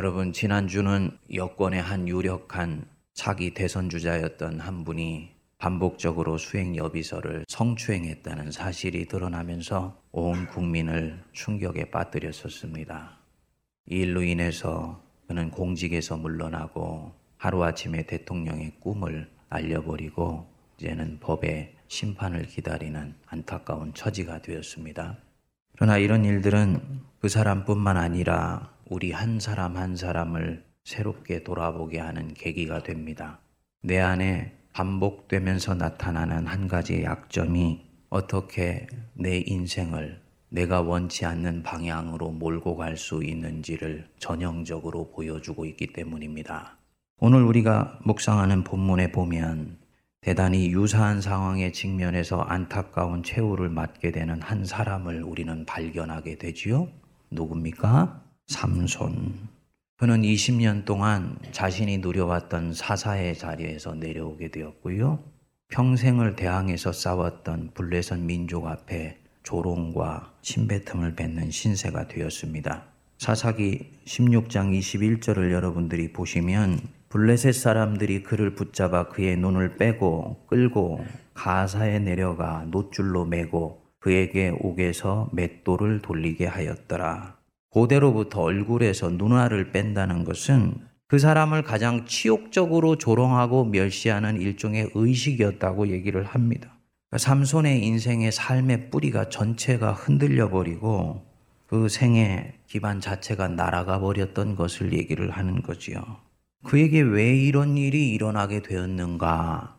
여러분, 지난주는 여권의 한 유력한 차기 대선 주자였던 한 분이 반복적으로 수행 여비서를 성추행했다는 사실이 드러나면서 온 국민을 충격에 빠뜨렸었습니다. 이 일로 인해서 그는 공직에서 물러나고 하루아침에 대통령의 꿈을 알려버리고 이제는 법의 심판을 기다리는 안타까운 처지가 되었습니다. 그러나 이런 일들은 그 사람뿐만 아니라 우리 한 사람 한 사람을 새롭게 돌아보게 하는 계기가 됩니다. 내 안에 반복되면서 나타나는 한 가지의 약점이 어떻게 내 인생을 내가 원치 않는 방향으로 몰고 갈 수 있는지를 전형적으로 보여주고 있기 때문입니다. 오늘 우리가 묵상하는 본문에 보면 대단히 유사한 상황에 직면해서 안타까운 최후를 맞게 되는 한 사람을 우리는 발견하게 되지요. 누굽니까? 삼손. 그는 20년 동안 자신이 누려왔던 사사의 자리에서 내려오게 되었고요. 평생을 대항해서 싸웠던 블레선 민족 앞에 조롱과 침뱉음을 뱉는 신세가 되었습니다. 사사기 16장 21절을 여러분들이 보시면 블레셋 사람들이 그를 붙잡아 그의 눈을 빼고 끌고 가사에 내려가 노줄로 매고 그에게 옥에서 맷돌을 돌리게 하였더라. 고대로부터 얼굴에서 눈알을 뺀다는 것은 그 사람을 가장 치욕적으로 조롱하고 멸시하는 일종의 의식이었다고 얘기를 합니다. 그러니까 삼손의 인생의 삶의 뿌리가 전체가 흔들려 버리고 그 생의 기반 자체가 날아가 버렸던 것을 얘기를 하는 거지요. 그에게 왜 이런 일이 일어나게 되었는가?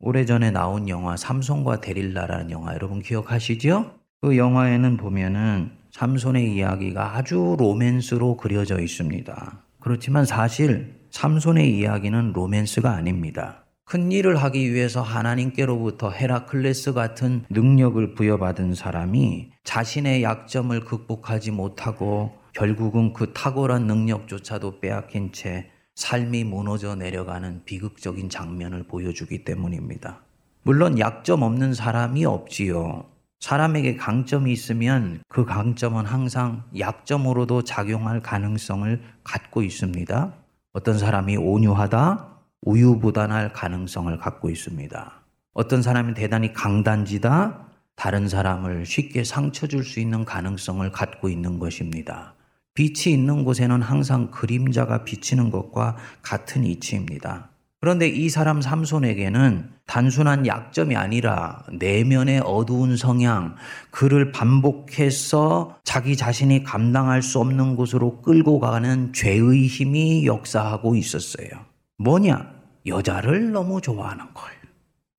오래전에 나온 영화 삼손과 데릴라라는 영화 여러분 기억하시죠? 그 영화에는 보면은 삼손의 이야기가 아주 로맨스로 그려져 있습니다. 그렇지만 사실 삼손의 이야기는 로맨스가 아닙니다. 큰 일을 하기 위해서 하나님께로부터 헤라클레스 같은 능력을 부여받은 사람이 자신의 약점을 극복하지 못하고 결국은 그 탁월한 능력조차도 빼앗긴 채 삶이 무너져 내려가는 비극적인 장면을 보여주기 때문입니다. 물론 약점 없는 사람이 없지요. 사람에게 강점이 있으면 그 강점은 항상 약점으로도 작용할 가능성을 갖고 있습니다. 어떤 사람이 온유하다, 우유부단할 가능성을 갖고 있습니다. 어떤 사람이 대단히 강단지다, 다른 사람을 쉽게 상처 줄 수 있는 가능성을 갖고 있는 것입니다. 빛이 있는 곳에는 항상 그림자가 비치는 것과 같은 이치입니다. 그런데 이 사람 삼손에게는 단순한 약점이 아니라 내면의 어두운 성향, 그를 반복해서 자기 자신이 감당할 수 없는 곳으로 끌고 가는 죄의 힘이 역사하고 있었어요. 뭐냐? 여자를 너무 좋아하는 걸.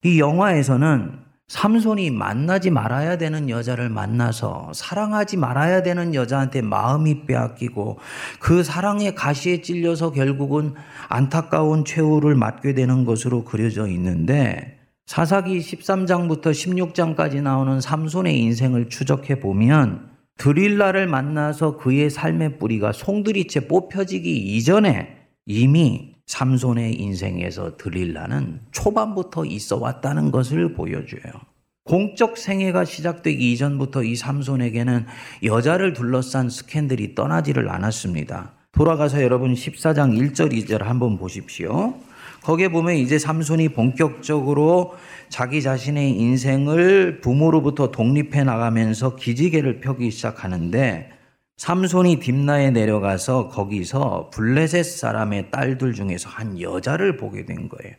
이 영화에서는 삼손이 만나지 말아야 되는 여자를 만나서 사랑하지 말아야 되는 여자한테 마음이 빼앗기고 그 사랑의 가시에 찔려서 결국은 안타까운 최후를 맞게 되는 것으로 그려져 있는데 사사기 13장부터 16장까지 나오는 삼손의 인생을 추적해 보면 드릴라를 만나서 그의 삶의 뿌리가 송두리째 뽑혀지기 이전에 이미 삼손의 인생에서 드릴라는 초반부터 있어 왔다는 것을 보여줘요. 공적 생애가 시작되기 이전부터 이 삼손에게는 여자를 둘러싼 스캔들이 떠나지를 않았습니다. 돌아가서 여러분 14장 1절 2절 한번 보십시오. 거기에 보면 이제 삼손이 본격적으로 자기 자신의 인생을 부모로부터 독립해 나가면서 기지개를 펴기 시작하는데 삼손이 딥나에 내려가서 거기서 블레셋 사람의 딸들 중에서 한 여자를 보게 된 거예요.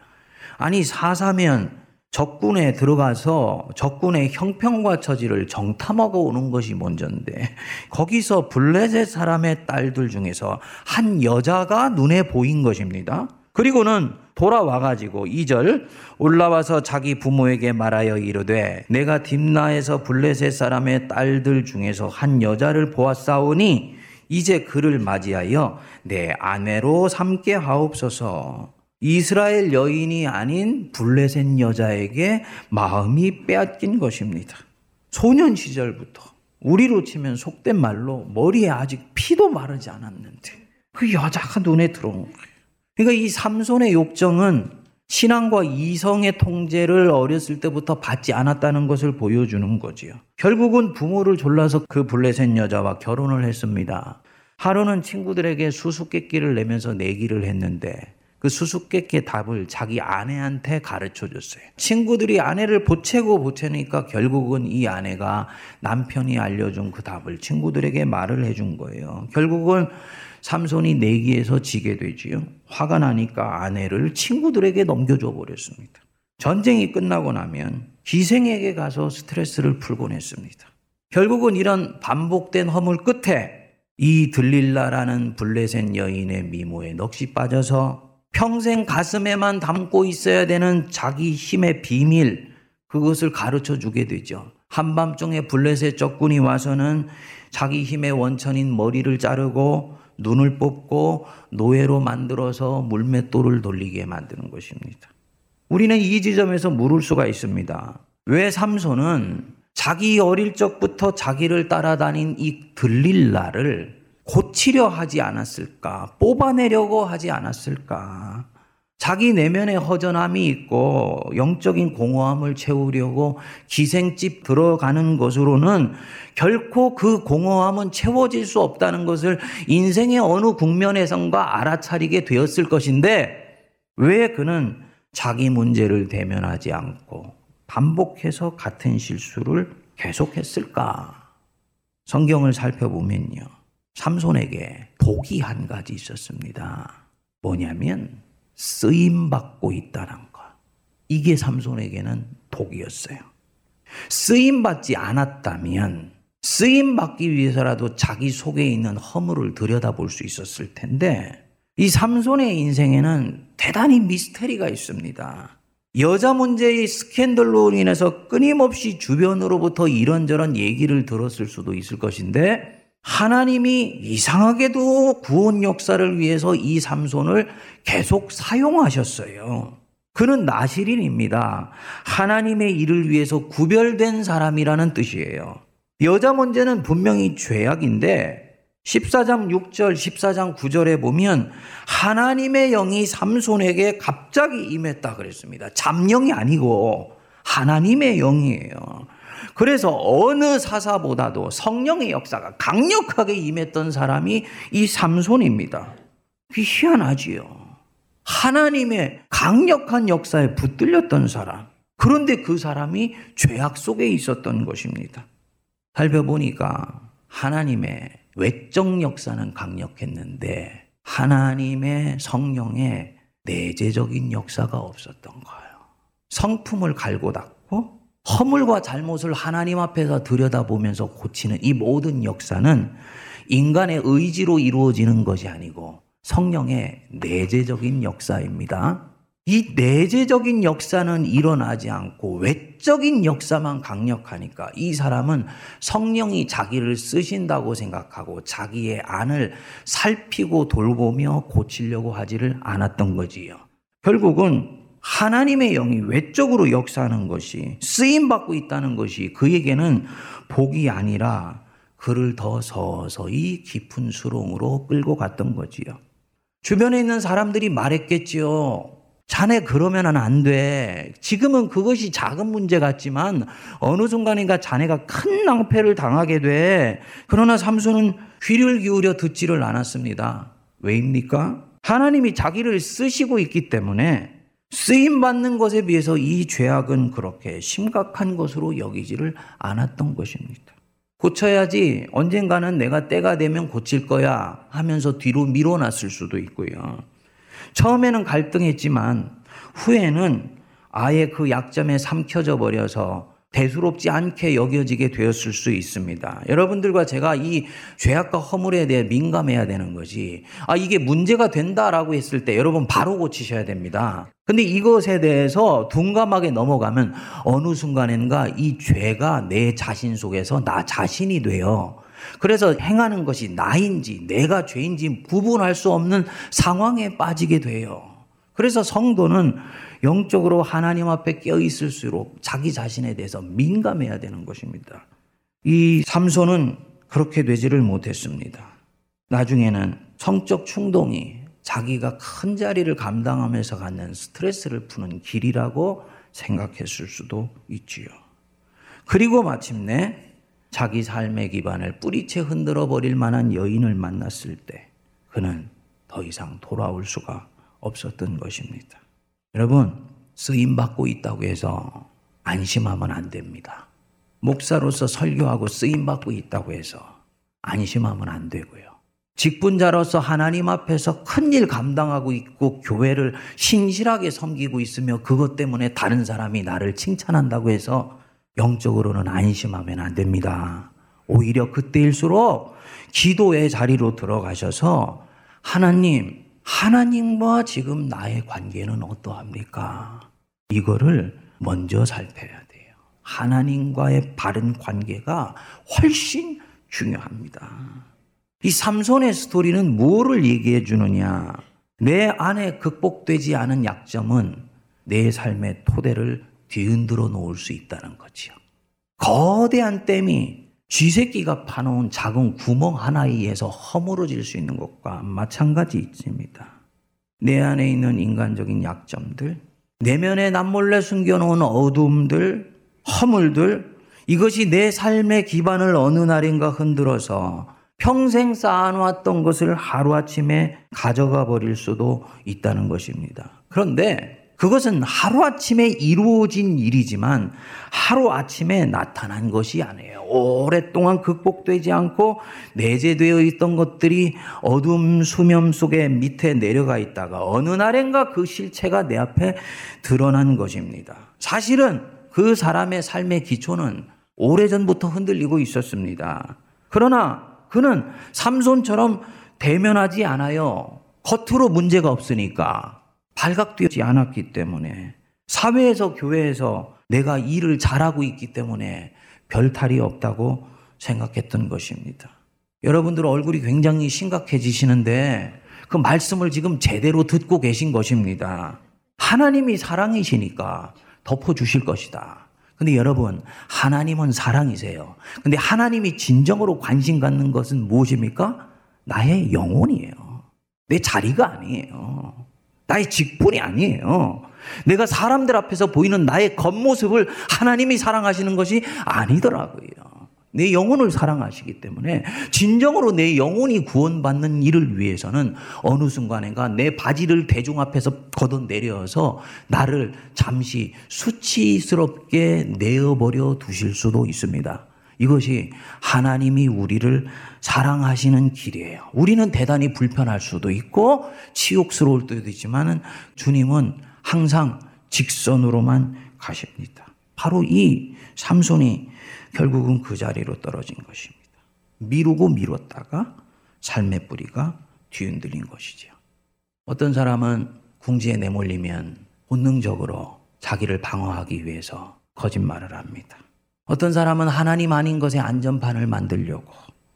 아니 사사면 적군에 들어가서 적군의 형평과 처지를 정탐하고 오는 것이 먼저인데 거기서 블레셋 사람의 딸들 중에서 한 여자가 눈에 보인 것입니다. 그리고는 돌아와가지고 2절 올라와서 자기 부모에게 말하여 이르되 내가 딥나에서 블레셋 사람의 딸들 중에서 한 여자를 보았사오니 이제 그를 맞이하여 내 아내로 삼게 하옵소서. 이스라엘 여인이 아닌 블레셋 여자에게 마음이 빼앗긴 것입니다. 소년 시절부터 우리로 치면 속된 말로 머리에 아직 피도 마르지 않았는데 그 여자가 눈에 들어온 거예요. 그러니까 이 삼손의 욕정은 신앙과 이성의 통제를 어렸을 때부터 받지 않았다는 것을 보여주는 거지요. 결국은 부모를 졸라서 그 블레셋 여자와 결혼을 했습니다. 하루는 친구들에게 수수께끼를 내면서 내기를 했는데 그 수수께끼 답을 자기 아내한테 가르쳐 줬어요. 친구들이 아내를 보채고 보채니까 결국은 이 아내가 남편이 알려준 그 답을 친구들에게 말을 해준 거예요. 결국은 삼손이 내기에서 지게 되지요. 화가 나니까 아내를 친구들에게 넘겨줘 버렸습니다. 전쟁이 끝나고 나면 기생에게 가서 스트레스를 풀곤 했습니다. 결국은 이런 반복된 허물 끝에 이 들릴라라는 블레셋 여인의 미모에 넋이 빠져서 평생 가슴에만 담고 있어야 되는 자기 힘의 비밀, 그것을 가르쳐 주게 되죠. 한밤중에 블레셋 적군이 와서는 자기 힘의 원천인 머리를 자르고 눈을 뽑고 노예로 만들어서 물맷돌을 돌리게 만드는 것입니다. 우리는 이 지점에서 물을 수가 있습니다. 왜 삼손은 자기 어릴 적부터 자기를 따라다닌 이 들릴라를 고치려 하지 않았을까? 뽑아내려고 하지 않았을까? 자기 내면에 허전함이 있고 영적인 공허함을 채우려고 기생집 들어가는 것으로는 결코 그 공허함은 채워질 수 없다는 것을 인생의 어느 국면에선가 알아차리게 되었을 것인데 왜 그는 자기 문제를 대면하지 않고 반복해서 같은 실수를 계속했을까? 성경을 살펴보면요. 삼손에게 복이 한 가지 있었습니다. 뭐냐면 쓰임 받고 있다는 것. 이게 삼손에게는 복이었어요. 쓰임 받지 않았다면 쓰임 받기 위해서라도 자기 속에 있는 허물을 들여다볼 수 있었을 텐데 이 삼손의 인생에는 대단히 미스테리가 있습니다. 여자 문제의 스캔들로 인해서 끊임없이 주변으로부터 이런저런 얘기를 들었을 수도 있을 것인데 하나님이 이상하게도 구원 역사를 위해서 이 삼손을 계속 사용하셨어요. 그는 나시린입니다. 하나님의 일을 위해서 구별된 사람이라는 뜻이에요. 여자 문제는 분명히 죄악인데 14장 6절, 14장 9절에 보면 하나님의 영이 삼손에게 갑자기 임했다 그랬습니다. 잠령이 아니고 하나님의 영이에요. 그래서 어느 사사보다도 성령의 역사가 강력하게 임했던 사람이 이 삼손입니다. 희한하지요. 하나님의 강력한 역사에 붙들렸던 사람. 그런데 그 사람이 죄악 속에 있었던 것입니다. 살펴보니까 하나님의 외적 역사는 강력했는데 하나님의 성령의 내재적인 역사가 없었던 거예요. 성품을 갈고 닦고 허물과 잘못을 하나님 앞에서 들여다보면서 고치는 이 모든 역사는 인간의 의지로 이루어지는 것이 아니고 성령의 내재적인 역사입니다. 이 내재적인 역사는 일어나지 않고 외적인 역사만 강력하니까 이 사람은 성령이 자기를 쓰신다고 생각하고 자기의 안을 살피고 돌보며 고치려고 하지를 않았던 거지요. 결국은 하나님의 영이 외적으로 역사하는 것이 쓰임 받고 있다는 것이 그에게는 복이 아니라 그를 더 서서히 깊은 수렁으로 끌고 갔던 거지요. 주변에 있는 사람들이 말했겠지요. 자네 그러면은 안 돼. 지금은 그것이 작은 문제 같지만 어느 순간인가 자네가 큰 낭패를 당하게 돼. 그러나 삼손은 귀를 기울여 듣지를 않았습니다. 왜입니까? 하나님이 자기를 쓰시고 있기 때문에 쓰임 받는 것에 비해서 이 죄악은 그렇게 심각한 것으로 여기지를 않았던 것입니다. 고쳐야지 언젠가는 내가 때가 되면 고칠 거야 하면서 뒤로 밀어놨을 수도 있고요. 처음에는 갈등했지만 후에는 아예 그 약점에 삼켜져 버려서 대수롭지 않게 여겨지게 되었을 수 있습니다. 여러분들과 제가 이 죄악과 허물에 대해 민감해야 되는 거지. 아, 이게 문제가 된다라고 했을 때 여러분 바로 고치셔야 됩니다. 근데 이것에 대해서 둔감하게 넘어가면 어느 순간인가 이 죄가 내 자신 속에서 나 자신이 돼요. 그래서 행하는 것이 나인지 내가 죄인지 구분할 수 없는 상황에 빠지게 돼요. 그래서 성도는 영적으로 하나님 앞에 깨어 있을수록 자기 자신에 대해서 민감해야 되는 것입니다. 이 삼손은 그렇게 되지를 못했습니다. 나중에는 성적 충동이 자기가 큰 자리를 감당하면서 갖는 스트레스를 푸는 길이라고 생각했을 수도 있지요. 그리고 마침내 자기 삶의 기반을 뿌리채 흔들어 버릴 만한 여인을 만났을 때 그는 더 이상 돌아올 수가 없었던 것입니다. 여러분, 쓰임 받고 있다고 해서 안심하면 안 됩니다. 목사로서 설교하고 쓰임 받고 있다고 해서 안심하면 안 되고요. 직분자로서 하나님 앞에서 큰일 감당하고 있고 교회를 신실하게 섬기고 있으며 그것 때문에 다른 사람이 나를 칭찬한다고 해서 영적으로는 안심하면 안 됩니다. 오히려 그때일수록 기도의 자리로 들어가셔서 하나님, 하나님과 지금 나의 관계는 어떠합니까? 이거를 먼저 살펴야 돼요. 하나님과의 바른 관계가 훨씬 중요합니다. 이 삼손의 스토리는 무엇을 얘기해 주느냐? 내 안에 극복되지 않은 약점은 내 삶의 토대를 뒤흔들어 놓을 수 있다는 거지요. 거대한 댐이 쥐새끼가 파놓은 작은 구멍 하나에 의해서 허물어질 수 있는 것과 마찬가지 있습니다. 내 안에 있는 인간적인 약점들, 내면에 남몰래 숨겨놓은 어둠들, 허물들, 이것이 내 삶의 기반을 어느 날인가 흔들어서 평생 쌓아놓았던 것을 하루아침에 가져가 버릴 수도 있다는 것입니다. 그런데 그것은 하루아침에 이루어진 일이지만 하루아침에 나타난 것이 아니에요. 오랫동안 극복되지 않고 내재되어 있던 것들이 어둠 수면 속에 밑에 내려가 있다가 어느 날엔가 그 실체가 내 앞에 드러난 것입니다. 사실은 그 사람의 삶의 기초는 오래전부터 흔들리고 있었습니다. 그러나 그는 삼손처럼 대면하지 않아요. 겉으로 문제가 없으니까. 발각되지 않았기 때문에 사회에서 교회에서 내가 일을 잘하고 있기 때문에 별 탈이 없다고 생각했던 것입니다. 여러분들 얼굴이 굉장히 심각해지시는데 그 말씀을 지금 제대로 듣고 계신 것입니다. 하나님이 사랑이시니까 덮어주실 것이다. 근데 여러분, 하나님은 사랑이세요. 근데 하나님이 진정으로 관심 갖는 것은 무엇입니까? 나의 영혼이에요. 내 자리가 아니에요. 나의 직분이 아니에요. 내가 사람들 앞에서 보이는 나의 겉모습을 하나님이 사랑하시는 것이 아니더라고요. 내 영혼을 사랑하시기 때문에 진정으로 내 영혼이 구원받는 일을 위해서는 어느 순간인가 내 바지를 대중 앞에서 걷어내려서 나를 잠시 수치스럽게 내어버려 두실 수도 있습니다. 이것이 하나님이 우리를 사랑하시는 길이에요. 우리는 대단히 불편할 수도 있고 치욕스러울 때도 있지만은 주님은 항상 직선으로만 가십니다. 바로 이 삼손이 결국은 그 자리로 떨어진 것입니다. 미루고 미뤘다가 삶의 뿌리가 뒤흔들린 것이죠. 어떤 사람은 궁지에 내몰리면 본능적으로 자기를 방어하기 위해서 거짓말을 합니다. 어떤 사람은 하나님 아닌 것에 안전판을 만들려고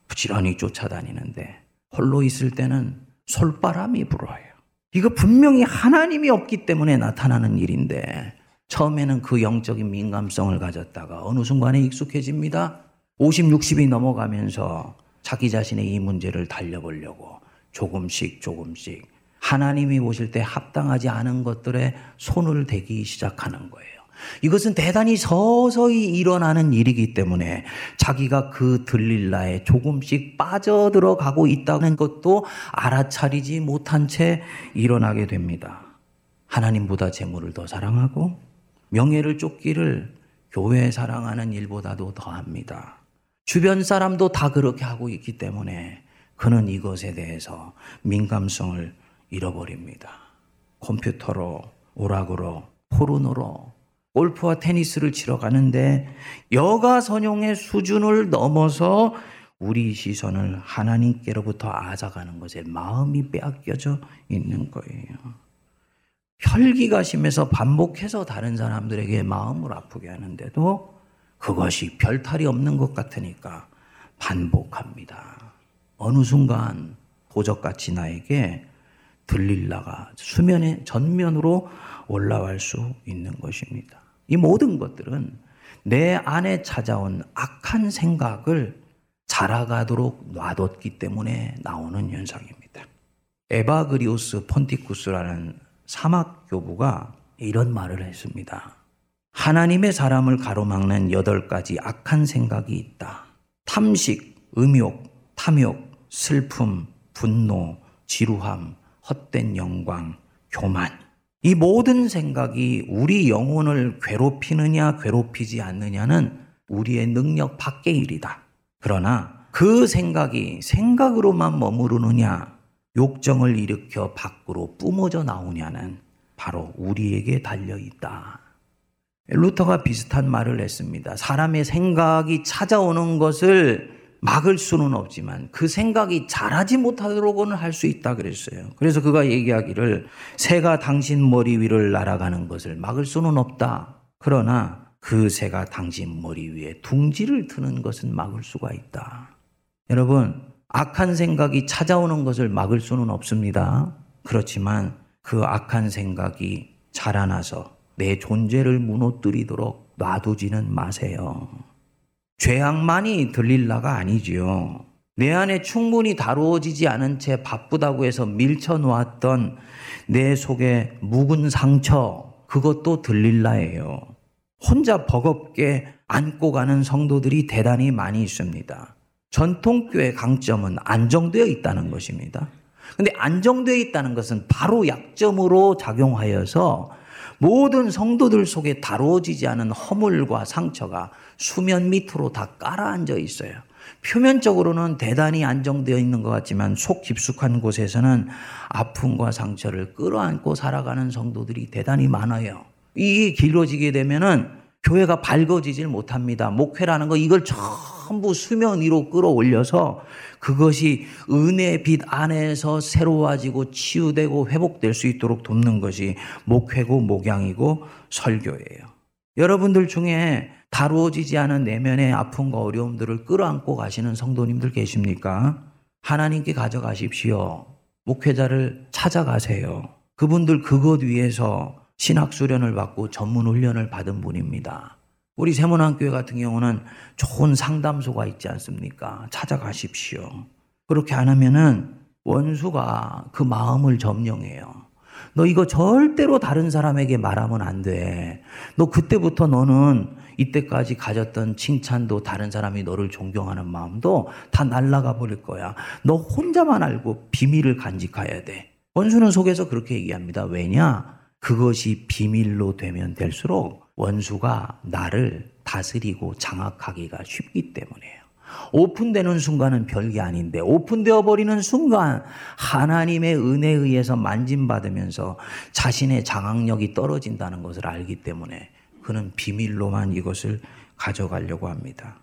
부지런히 쫓아다니는데 홀로 있을 때는 솔바람이 불어요. 이거 분명히 하나님이 없기 때문에 나타나는 일인데 처음에는 그 영적인 민감성을 가졌다가 어느 순간에 익숙해집니다. 50, 60이 넘어가면서 자기 자신의 이 문제를 달려보려고 조금씩 조금씩 하나님이 보실 때 합당하지 않은 것들에 손을 대기 시작하는 거예요. 이것은 대단히 서서히 일어나는 일이기 때문에 자기가 그 들릴라에 조금씩 빠져들어가고 있다는 것도 알아차리지 못한 채 일어나게 됩니다. 하나님보다 재물을 더 사랑하고 명예를 쫓기를 교회 사랑하는 일보다도 더 합니다. 주변 사람도 다 그렇게 하고 있기 때문에 그는 이것에 대해서 민감성을 잃어버립니다. 컴퓨터로, 오락으로, 포르노로, 골프와 테니스를 치러 가는데 여가 선용의 수준을 넘어서 우리 시선을 하나님께로부터 앗아가는 것에 마음이 빼앗겨져 있는 거예요. 혈기가 심해서 반복해서 다른 사람들에게 마음을 아프게 하는데도 그것이 별탈이 없는 것 같으니까 반복합니다. 어느 순간 도적같이 나에게 들릴라가 수면의 전면으로 올라갈 수 있는 것입니다. 이 모든 것들은 내 안에 찾아온 악한 생각을 자라가도록 놔뒀기 때문에 나오는 현상입니다. 에바그리오스 폰티쿠스라는 사막 교부가 이런 말을 했습니다. 하나님의 사람을 가로막는 여덟 가지 악한 생각이 있다. 탐식, 음욕, 탐욕, 슬픔, 분노, 지루함, 헛된 영광, 교만. 이 모든 생각이 우리 영혼을 괴롭히느냐, 괴롭히지 않느냐는 우리의 능력 밖의 일이다. 그러나 그 생각이 생각으로만 머무르느냐, 욕정을 일으켜 밖으로 뿜어져 나오냐는 바로 우리에게 달려 있다. 루터가 비슷한 말을 했습니다. 사람의 생각이 찾아오는 것을 막을 수는 없지만 그 생각이 잘하지 못하도록은 할 수 있다 그랬어요. 그래서 그가 얘기하기를 새가 당신 머리 위를 날아가는 것을 막을 수는 없다. 그러나 그 새가 당신 머리 위에 둥지를 트는 것은 막을 수가 있다. 여러분, 악한 생각이 찾아오는 것을 막을 수는 없습니다. 그렇지만 그 악한 생각이 자라나서 내 존재를 무너뜨리도록 놔두지는 마세요. 죄악만이 들릴라가 아니지요. 내 안에 충분히 다루어지지 않은 채 바쁘다고 해서 밀쳐 놓았던 내 속에 묵은 상처, 그것도 들릴라예요. 혼자 버겁게 안고 가는 성도들이 대단히 많이 있습니다. 전통교회 강점은 안정되어 있다는 것입니다. 근데 안정되어 있다는 것은 바로 약점으로 작용하여서 모든 성도들 속에 다루어지지 않은 허물과 상처가 수면 밑으로 다 깔아앉아 있어요. 표면적으로는 대단히 안정되어 있는 것 같지만 속 깊숙한 곳에서는 아픔과 상처를 끌어안고 살아가는 성도들이 대단히 많아요. 이게 길어지게 되면은 교회가 밝아지질 못합니다. 목회라는 거 이걸 전부 수면 위로 끌어올려서 그것이 은혜의 빛 안에서 새로워지고 치유되고 회복될 수 있도록 돕는 것이 목회고 목양이고 설교예요. 여러분들 중에 다루어지지 않은 내면의 아픔과 어려움들을 끌어안고 가시는 성도님들 계십니까? 하나님께 가져가십시오. 목회자를 찾아가세요. 그분들 그것 위해서 신학 수련을 받고 전문 훈련을 받은 분입니다. 우리 세문안교회 같은 경우는 좋은 상담소가 있지 않습니까? 찾아가십시오. 그렇게 안 하면은 원수가 그 마음을 점령해요. 너 이거 절대로 다른 사람에게 말하면 안 돼. 너 그때부터 너는 이때까지 가졌던 칭찬도 다른 사람이 너를 존경하는 마음도 다 날라가 버릴 거야. 너 혼자만 알고 비밀을 간직해야 돼. 원수는 속에서 그렇게 얘기합니다. 왜냐? 그것이 비밀로 되면 될수록 원수가 나를 다스리고 장악하기가 쉽기 때문이에요. 오픈되는 순간은 별게 아닌데 오픈되어 버리는 순간 하나님의 은혜에 의해서 만짐받으면서 자신의 장악력이 떨어진다는 것을 알기 때문에 그는 비밀로만 이것을 가져가려고 합니다.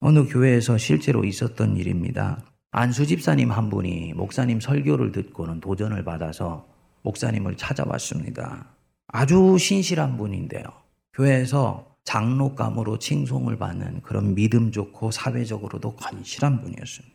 어느 교회에서 실제로 있었던 일입니다. 안수 집사님 한 분이 목사님 설교를 듣고는 도전을 받아서 목사님을 찾아왔습니다. 아주 신실한 분인데요. 교회에서 장로감으로 칭송을 받는 그런 믿음 좋고 사회적으로도 건실한 분이었습니다.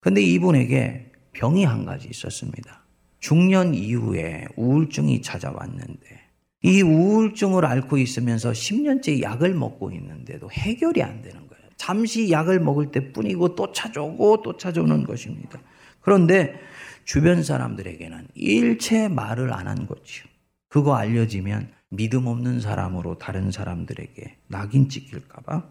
근데 이분에게 병이 한 가지 있었습니다. 중년 이후에 우울증이 찾아왔는데 이 우울증을 앓고 있으면서 10년째 약을 먹고 있는데도 해결이 안 되는 거예요. 잠시 약을 먹을 때 뿐이고 또 찾아오고 또 찾아오는 것입니다. 그런데 주변 사람들에게는 일체 말을 안 한 거지요. 그거 알려지면 믿음 없는 사람으로 다른 사람들에게 낙인 찍힐까봐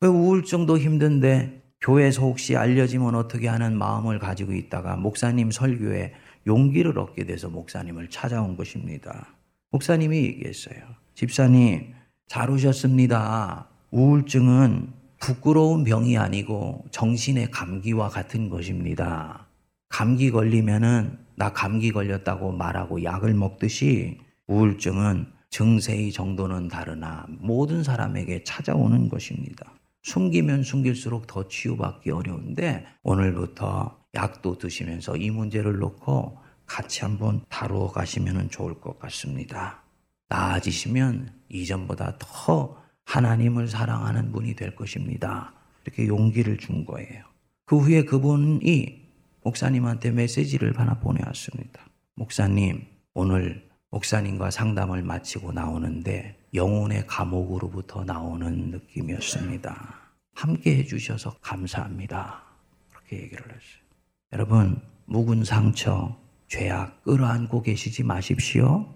왜 우울증도 힘든데 교회에서 혹시 알려지면 어떻게 하는 마음을 가지고 있다가 목사님 설교에 용기를 얻게 돼서 목사님을 찾아온 것입니다. 목사님이 얘기했어요. 집사님, 잘 오셨습니다. 우울증은 부끄러운 병이 아니고 정신의 감기와 같은 것입니다. 감기 걸리면은 나 감기 걸렸다고 말하고 약을 먹듯이 우울증은 증세의 정도는 다르나 모든 사람에게 찾아오는 것입니다. 숨기면 숨길수록 더 치유받기 어려운데 오늘부터 약도 드시면서 이 문제를 놓고 같이 한번 다루어 가시면 좋을 것 같습니다. 나아지시면 이전보다 더 하나님을 사랑하는 분이 될 것입니다. 이렇게 용기를 준 거예요. 그 후에 그분이 목사님한테 메시지를 하나 보내왔습니다. 목사님, 오늘 목사님과 상담을 마치고 나오는데 영혼의 감옥으로부터 나오는 느낌이었습니다. 함께 해주셔서 감사합니다. 그렇게 얘기를 했어요. 여러분, 묵은 상처, 죄악 끌어안고 계시지 마십시오.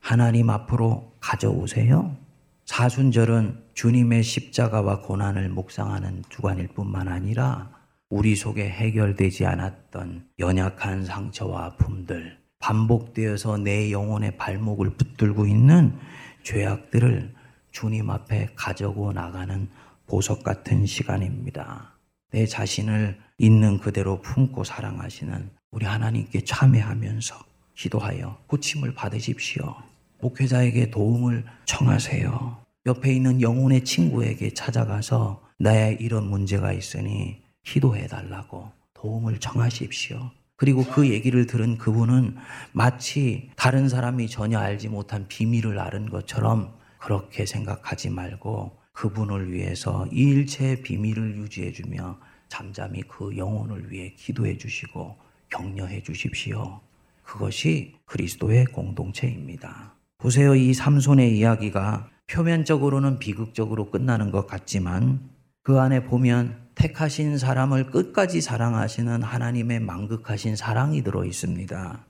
하나님 앞으로 가져오세요. 사순절은 주님의 십자가와 고난을 묵상하는 주간일 뿐만 아니라 우리 속에 해결되지 않았던 연약한 상처와 아픔들, 반복되어서 내 영혼의 발목을 붙들고 있는 죄악들을 주님 앞에 가져고 나가는 보석 같은 시간입니다. 내 자신을 있는 그대로 품고 사랑하시는 우리 하나님께 참회하면서 기도하여 고침을 받으십시오. 목회자에게 도움을 청하세요. 옆에 있는 영혼의 친구에게 찾아가서 나의 이런 문제가 있으니 기도해 달라고 도움을 청하십시오. 그리고 그 얘기를 들은 그분은 마치 다른 사람이 전혀 알지 못한 비밀을 아는 것처럼 그렇게 생각하지 말고 그분을 위해서 일체의 비밀을 유지해 주며 잠잠히 그 영혼을 위해 기도해 주시고 격려해 주십시오. 그것이 그리스도의 공동체입니다. 보세요. 이 삼손의 이야기가 표면적으로는 비극적으로 끝나는 것 같지만 그 안에 보면 택하신 사람을 끝까지 사랑하시는 하나님의 망극하신 사랑이 들어 있습니다.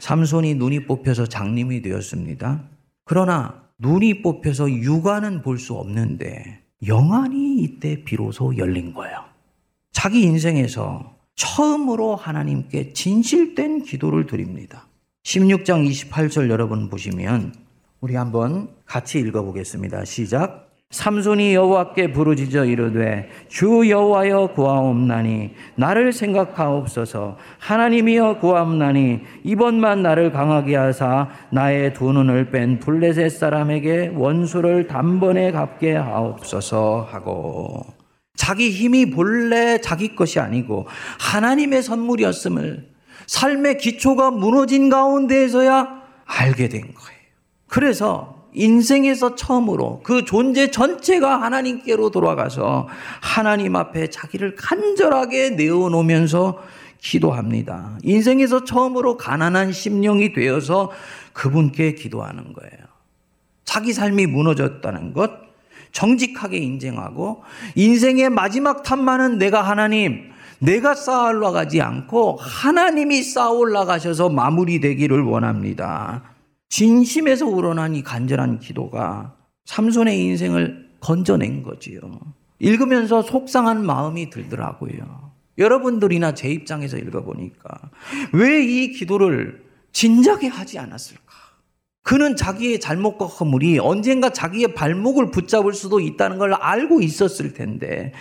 삼손이 눈이 뽑혀서 장님이 되었습니다. 그러나 눈이 뽑혀서 육안은 볼 수 없는데 영안이 이때 비로소 열린 거예요. 자기 인생에서 처음으로 하나님께 진실된 기도를 드립니다. 16장 28절 여러분 보시면 우리 한번 같이 읽어보겠습니다. 시작. 삼손이 여호와께 부르짖어 이르되 주 여호와여 구하옵나니 나를 생각하옵소서 하나님이여 구하옵나니 이번만 나를 강하게 하사 나의 두 눈을 뺀 블레셋 사람에게 원수를 단번에 갚게 하옵소서 하고 자기 힘이 본래 자기 것이 아니고 하나님의 선물이었음을 삶의 기초가 무너진 가운데에서야 알게 된 거예요. 그래서 인생에서 처음으로 그 존재 전체가 하나님께로 돌아가서 하나님 앞에 자기를 간절하게 내어놓으면서 기도합니다. 인생에서 처음으로 가난한 심령이 되어서 그분께 기도하는 거예요. 자기 삶이 무너졌다는 것, 정직하게 인정하고 인생의 마지막 탐만은 내가 하나님, 내가 쌓아 올라가지 않고 하나님이 쌓아 올라가셔서 마무리되기를 원합니다. 진심에서 우러난 이 간절한 기도가 삼손의 인생을 건져낸 거지요. 읽으면서 속상한 마음이 들더라고요. 여러분들이나 제 입장에서 읽어보니까 왜 이 기도를 진작에 하지 않았을까? 그는 자기의 잘못과 허물이 언젠가 자기의 발목을 붙잡을 수도 있다는 걸 알고 있었을 텐데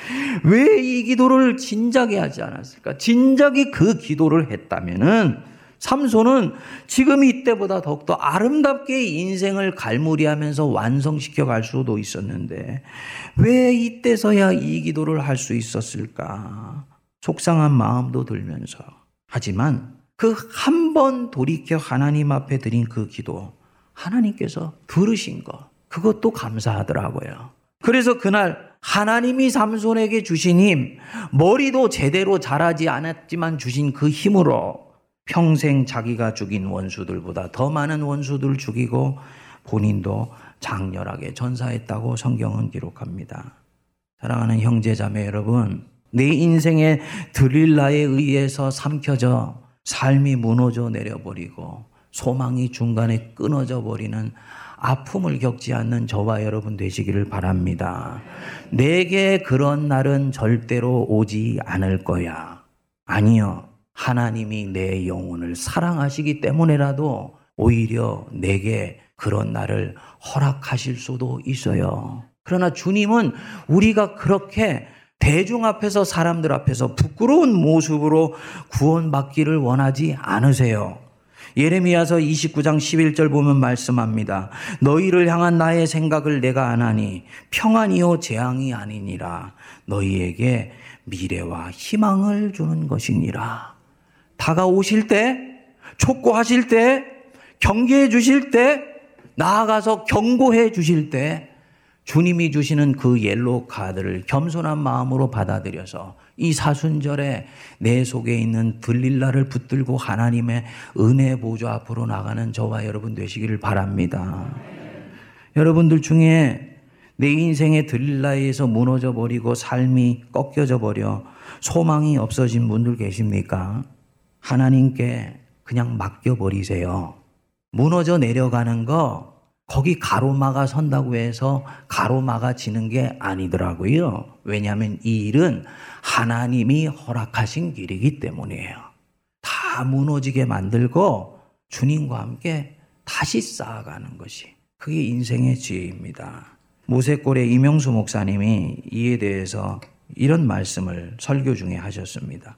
왜 이 기도를 진작에 하지 않았을까? 진작에 그 기도를 했다면은 삼손은 지금 이때보다 더욱더 아름답게 인생을 갈무리하면서 완성시켜 갈 수도 있었는데 왜 이때서야 이 기도를 할 수 있었을까? 속상한 마음도 들면서 하지만 그 한 번 돌이켜 하나님 앞에 드린 그 기도 하나님께서 들으신 것 그것도 감사하더라고요. 그래서 그날 하나님이 삼손에게 주신 힘, 머리도 제대로 자라지 않았지만 주신 그 힘으로 평생 자기가 죽인 원수들보다 더 많은 원수들을 죽이고 본인도 장렬하게 전사했다고 성경은 기록합니다. 사랑하는 형제 자매 여러분, 내 인생의 드릴라에 의해서 삼켜져 삶이 무너져 내려버리고 소망이 중간에 끊어져 버리는 아픔을 겪지 않는 저와 여러분 되시기를 바랍니다. 내게 그런 날은 절대로 오지 않을 거야. 아니요. 하나님이 내 영혼을 사랑하시기 때문에라도 오히려 내게 그런 날을 허락하실 수도 있어요. 그러나 주님은 우리가 그렇게 대중 앞에서 사람들 앞에서 부끄러운 모습으로 구원받기를 원하지 않으세요. 예레미야서 29장 11절 보면 말씀합니다. 너희를 향한 나의 생각을 내가 안하니 평안이요 재앙이 아니니라. 너희에게 미래와 희망을 주는 것이니라. 다가오실 때, 촉구하실 때, 경계해 주실 때, 나아가서 경고해 주실 때, 주님이 주시는 그 옐로 카드를 겸손한 마음으로 받아들여서 이 사순절에 내 속에 있는 들릴라를 붙들고 하나님의 은혜 보좌 앞으로 나가는 저와 여러분 되시기를 바랍니다. 여러분들 중에 내 인생의 들릴라에서 무너져 버리고 삶이 꺾여져 버려 소망이 없어진 분들 계십니까? 하나님께 그냥 맡겨버리세요. 무너져 내려가는 거 거기 가로마가 선다고 해서 가로마가 지는 게 아니더라고요. 왜냐하면 이 일은 하나님이 허락하신 길이기 때문이에요. 다 무너지게 만들고 주님과 함께 다시 쌓아가는 것이 그게 인생의 지혜입니다. 모세골의 이명수 목사님이 이에 대해서 이런 말씀을 설교 중에 하셨습니다.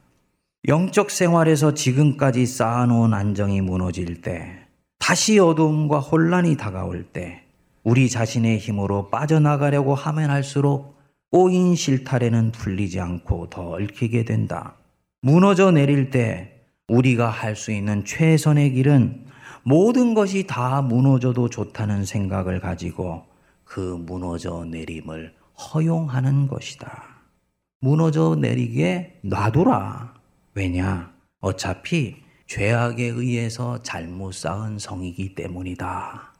영적 생활에서 지금까지 쌓아놓은 안정이 무너질 때, 다시 어두움과 혼란이 다가올 때, 우리 자신의 힘으로 빠져나가려고 하면 할수록 꼬인 실타래는 풀리지 않고 더 얽히게 된다. 무너져 내릴 때 우리가 할 수 있는 최선의 길은 모든 것이 다 무너져도 좋다는 생각을 가지고 그 무너져 내림을 허용하는 것이다. 무너져 내리게 놔두라. 왜냐? 어차피 죄악에 의해서 잘못 쌓은 성이기 때문이다.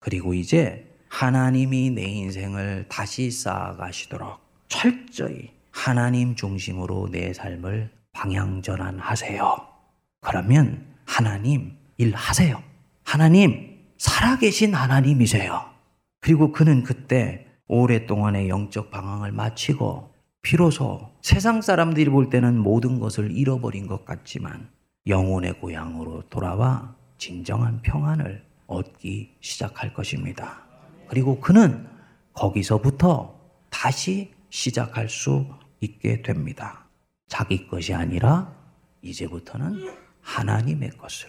그리고 이제 하나님이 내 인생을 다시 쌓아가시도록 철저히 하나님 중심으로 내 삶을 방향 전환하세요. 그러면 하나님 일하세요. 하나님 살아계신 하나님이세요. 그리고 그는 그때 오랫동안의 영적 방황을 마치고 비로소 세상 사람들이 볼 때는 모든 것을 잃어버린 것 같지만 영혼의 고향으로 돌아와 진정한 평안을 얻기 시작할 것입니다. 그리고 그는 거기서부터 다시 시작할 수 있게 됩니다. 자기 것이 아니라 이제부터는 하나님의 것을